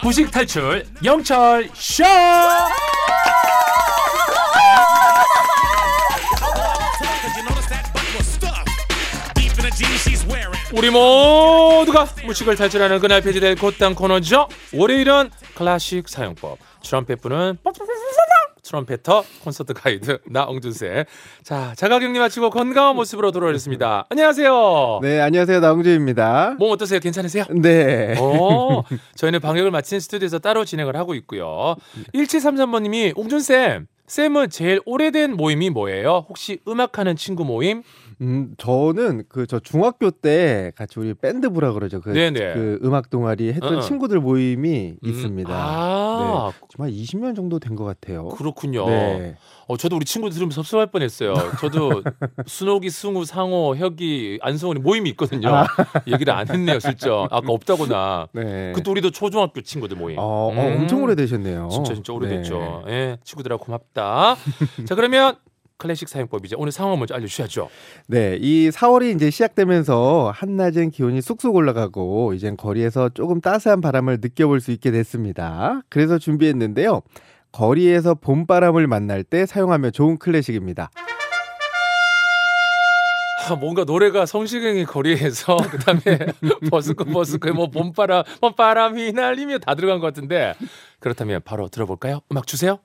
부식 탈출 영철 쇼. 우리 모두가 무식을 탈출하는 그날 폐지될 곧땅 코너죠. 월요일은 클래식 사용법. 트럼펫 부는 트럼펫터 콘서트 가이드 나엉준세. 자 자가격리 마치고 건강한 모습으로 돌아오셨습니다. 안녕하세요. 네, 안녕하세요. 나홍주입니다. 몸 어떠세요? 괜찮으세요? 네. 어, 저희는 방역을 마친 스튜디오에서 따로 진행을 하고 있고요. 1733번님이 옹준쌤, 쌤은 제일 오래된 모임이 뭐예요? 혹시 음악하는 친구 모임? 음, 저는 그 저 중학교 때 같이 우리 밴드부라 그러죠. 그. 그 음악 동아리 했던 어, 어. 친구들 모임이 음, 있습니다. 아, 정말 20년 정도 된 것 같아요. 그렇군요. 네. 어, 저도 우리 친구들 들으면 섭섭할 뻔했어요. 저도 순옥이, 승우, 상호, 혁이, 안성훈이 모임이 있거든요. 아. 얘기를 안 했네요, 슬쩍. 아까 없다거나. 네. 그때 우리도 초중학교 친구들 모임. 어, 어, 음. 엄청 오래되셨네요. 진짜 진짜 오래됐죠. 네. 예, 친구들아 고맙 다. 자 그러면 클래식 사용법이죠. 오늘 상황 먼저 알려주셔야죠. 네, 이 4월이 이제 시작되면서 한낮엔 기온이 쑥쑥 올라가고 이젠 거리에서 조금 따스한 바람을 느껴볼 수 있게 됐습니다. 그래서 준비했는데요. 거리에서 봄바람을 만날 때 사용하면 좋은 클래식입니다. 아, 뭔가 노래가 성시경이 거리에서 그다음에 버스커 버스커 뭐 봄바람 봄바람이 날리며 다 들어간 것 같은데 그렇다면 바로 들어볼까요? 음악 주세요.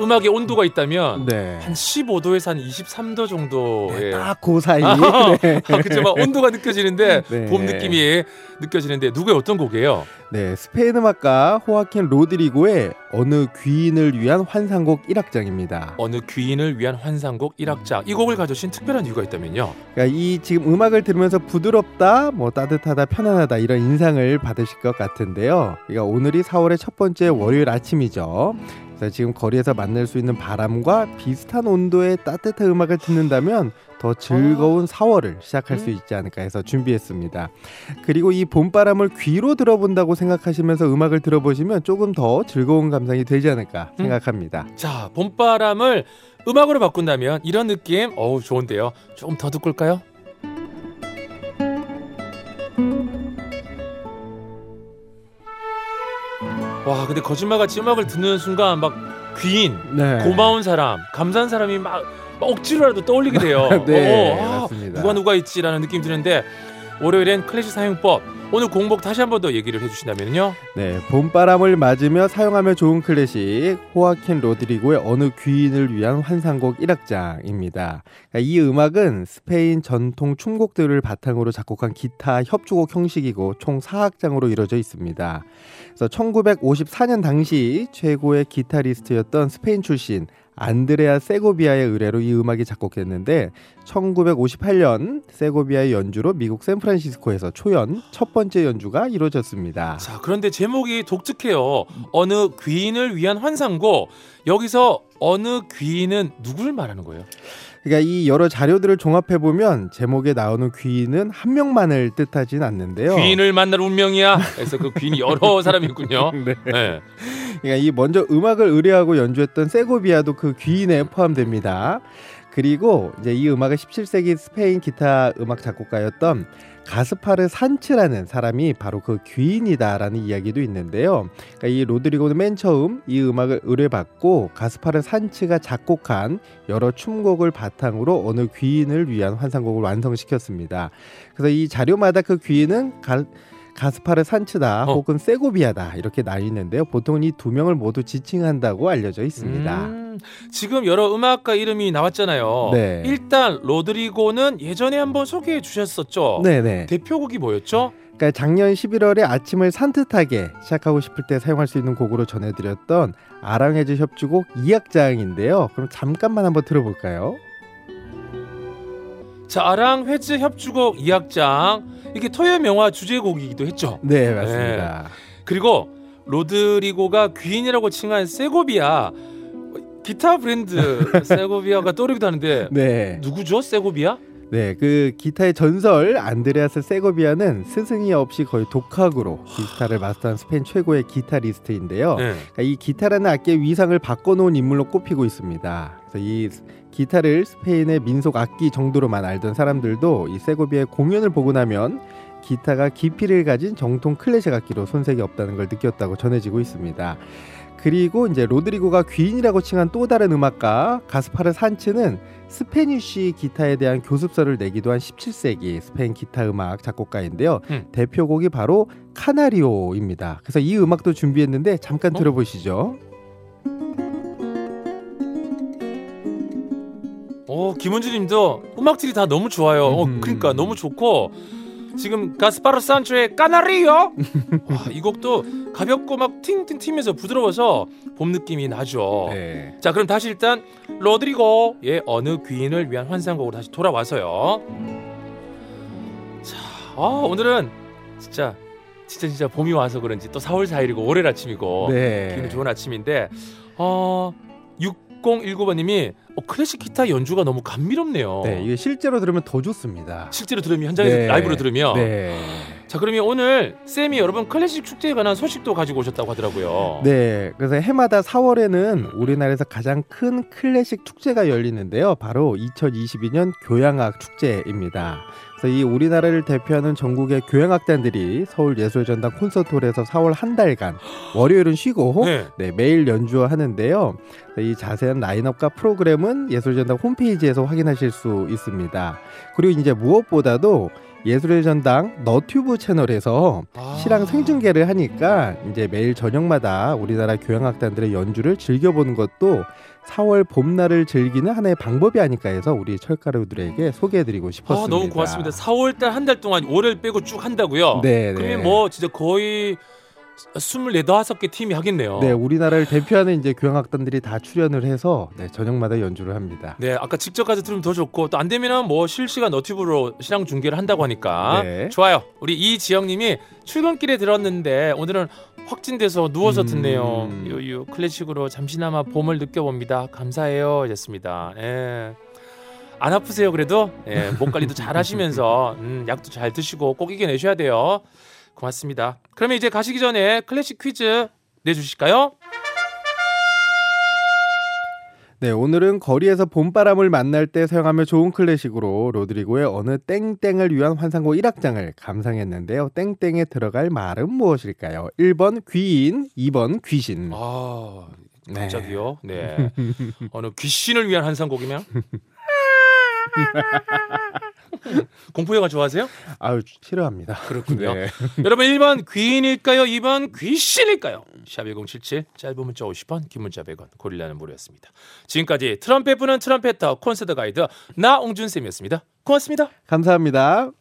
음악에 온도가 있다면 네. 한 15도에서 한 23도 정도의 딱그 사이. 아, 네. 아, 그죠 막 온도가 느껴지는데 네. 봄 느낌이 느껴지는데 누구의 어떤 곡이에요? 네, 스페인 음악가 호아킨 로드리고의 어느 귀인을 위한 환상곡 1악장입니다. 어느 귀인을 위한 환상곡 1악장 이 곡을 가져오신 특별한 이유가 있다면요. 그러니까 이 지금 음악을 들으면서 부드럽다, 뭐 따뜻하다, 편안하다 이런 인상을 받으실 것 같은데요. 그러니까 오늘이 4월의 첫 번째 월요일 아침이죠. 그래서 지금 거리에서 만날 수 있는 바람과 비슷한 온도의 따뜻한 음악을 듣는다면 더 즐거운 4월을 시작할 수 있지 않을까 해서 준비했습니다. 그리고 이 봄바람을 귀로 들어본다고 생각하시면서 음악을 들어보시면 조금 더 즐거운 감상이 되지 않을까 생각합니다. 자 봄바람을 음악으로 바꾼다면 이런 느낌 어우 좋은데요. 조금 더 듣고 올까요? 와 근데 거짓말같이 음악을 듣는 순간 막 귀인 네. 고마운 사람, 감사한 사람이 막, 막 억지로라도 떠올리게 돼요. 네, 어, 아, 맞습니다. 누가 누가 있지라는 느낌 드는데 월요일엔 클래식 사용법 오늘 공복 다시 한 번 더 얘기를 해주신다면요. 네, 봄바람을 맞으며 사용하면 좋은 클래식 호아킨 로드리고의 어느 귀인을 위한 환상곡 1악장입니다. 그러니까 이 음악은 스페인 전통 춤곡들을 바탕으로 작곡한 기타 협주곡 형식이고 총 4악장으로 이루어져 있습니다. 그래서 1954년 당시 최고의 기타리스트였던 스페인 출신 안드레아 세고비아의 의뢰로 이 음악이 작곡됐는데 1958년 세고비아의 연주로 미국 샌프란시스코에서 초연 첫 번째 연주가 이루어졌습니다. 자 그런데 제목이 독특해요. 어느 귀인을 위한 환상곡 여기서 어느 귀인은 누굴 말하는 거예요? 그러니까 이 여러 자료들을 종합해 보면 제목에 나오는 귀인은 한 명만을 뜻하진 않는데요. 귀인을 만날 운명이야. 그래서 그 귀인이 여러 사람이 있군요. 네. 네. 그러니까 이 먼저 음악을 의뢰하고 연주했던 세고비아도 그 귀인에 포함됩니다. 그리고 이제 이 음악을 17세기 스페인 기타 음악 작곡가였던 가스파르 산츠라는 사람이 바로 그 귀인이다라는 이야기도 있는데요. 그러니까 이 로드리고는 맨 처음 이 음악을 의뢰받고 가스파르 산츠가 작곡한 여러 춤곡을 바탕으로 어느 귀인을 위한 환상곡을 완성시켰습니다. 그래서 이 자료마다 그 귀인은 가, 가스파르 산츠다 어. 혹은 세고비아다 이렇게 나뉘는데요. 보통 이 두 명을 모두 지칭한다고 알려져 있습니다. 음, 지금 여러 음악가 이름이 나왔잖아요. 네. 일단 로드리고는 예전에 한번 소개해 주셨었죠. 네네. 대표곡이 뭐였죠? 그러니까 작년 11월에 아침을 산뜻하게 시작하고 싶을 때 사용할 수 있는 곡으로 전해드렸던 아랑헤즈 협주곡 2악장인데요. 그럼 잠깐만 한번 들어볼까요? 자, 아랑 회즈 협주곡 2악장 이게 토요 영화 주제곡이기도 했죠. 네 맞습니다. 그리고 로드리고가 귀인이라고 칭한 세고비아 기타 브랜드 세고비아가 떠오르기도 하는데 네. 누구죠? 세고비아? 네, 그 기타의 전설 안드레아스 세고비아는 스승이 없이 거의 독학으로 기타를 마스터한 스페인 최고의 기타리스트인데요. 네. 그러니까 이 기타라는 악기의 위상을 바꿔놓은 인물로 꼽히고 있습니다. 그래서 이 기타를 스페인의 민속 악기 정도로만 알던 사람들도 이 세고비의 공연을 보고 나면 기타가 깊이를 가진 정통 클래식 악기로 손색이 없다는 걸 느꼈다고 전해지고 있습니다. 그리고 이제 로드리고가 귀인이라고 칭한 또 다른 음악가 가스파르 산츠는 Spanish 기타에 대한 교습서를 내기도 한 17세기 스페인 기타 음악 작곡가인데요. 음. 대표곡이 바로 카나리오입니다. 그래서 이 음악도 준비했는데 잠깐 어? 들어보시죠. 어, 김은주님도 음악들이 다 너무 좋아요. 어, 음. 그러니까 너무 좋고 지금 가스파르 산스의 카나리오. 와, 이 곡도 가볍고 막 팅팅 튀면서 부드러워서 봄 느낌이 나죠. 네. 자, 그럼 다시 일단 로드리고의 어느 귀인을 위한 환상곡으로 다시 돌아와서요. 자, 아, 오늘은 진짜 진짜 진짜 봄이 와서 그런지 또 4월 4일이고 월요일 아침이고 네. 기분 좋은 아침인데 어 6019번님이 어, 클래식 기타 연주가 너무 감미롭네요. 네, 이게 실제로 들으면 더 좋습니다. 실제로 들으면 현장에서 네. 라이브로 들으면 네. 자 그러면 오늘 쌤이 여러분 클래식 축제에 관한 소식도 가지고 오셨다고 하더라고요. 네, 그래서 해마다 4월에는 우리나라에서 가장 큰 클래식 축제가 열리는데요. 바로 2022년 교향악 축제입니다. 이 우리나라를 대표하는 전국의 교향악단들이 서울 예술전당 콘서트홀에서 4월 한 달간 월요일은 쉬고 네. 네, 매일 연주하는데요. 이 자세한 라인업과 프로그램은 예술전당 홈페이지에서 확인하실 수 있습니다. 그리고 이제 무엇보다도 예술의 전당 너튜브 채널에서 아. 실황 생중계를 하니까 이제 매일 저녁마다 우리나라 교향악단들의 연주를 즐겨보는 것도 4월 봄날을 즐기는 하나의 방법이 아닐까 해서 우리 철가루들에게 소개해드리고 싶었습니다. 아 너무 고맙습니다. 4월달 한 달 동안 월요일 빼고 쭉 한다고요. 네, 네. 그러면 뭐 진짜 거의 24, 5개 팀이 하겠네요. 네, 우리나라를 대표하는 이제 교향악단들이 다 출연을 해서 네, 저녁마다 연주를 합니다. 네, 아까 직접 가서 들으면 더 좋고 또 안 되면은 뭐 실시간 너튜브로 실황 중계를 한다고 하니까 네. 좋아요. 우리 이지영 님이 출근길에 들었는데 오늘은 확진돼서 누워서 음. 듣네요. 유유 클래식으로 잠시나마 봄을 느껴봅니다. 감사해요. 하셨습니다. 예. 안 아프세요 그래도 예, 목 관리도 잘 하시면서 음, 약도 잘 드시고 꼭 이겨내셔야 돼요. 고맙습니다. 그러면 이제 가시기 전에 클래식 퀴즈 내주실까요? 네, 오늘은 거리에서 봄바람을 만날 때 사용하면 좋은 클래식으로 로드리고의 어느 땡땡을 위한 환상곡 1악장을 감상했는데요. 땡땡에 들어갈 말은 무엇일까요? 1번 귀인, 2번 귀신. 아 네. 갑자기요. 네. 어느 귀신을 위한 한상곡이면 공포 영화 좋아하세요? 아유, 싫어합니다. 그렇군요. 네. 여러분 1번 귀인일까요? 2번 귀신일까요? 샵1077 짧은 문자 50원 긴 문자 100원 고릴라는 무료였습니다. 지금까지 트럼펫 부는 트럼펫터 콘서트 가이드 나옹준쌤이었습니다. 고맙습니다. 감사합니다.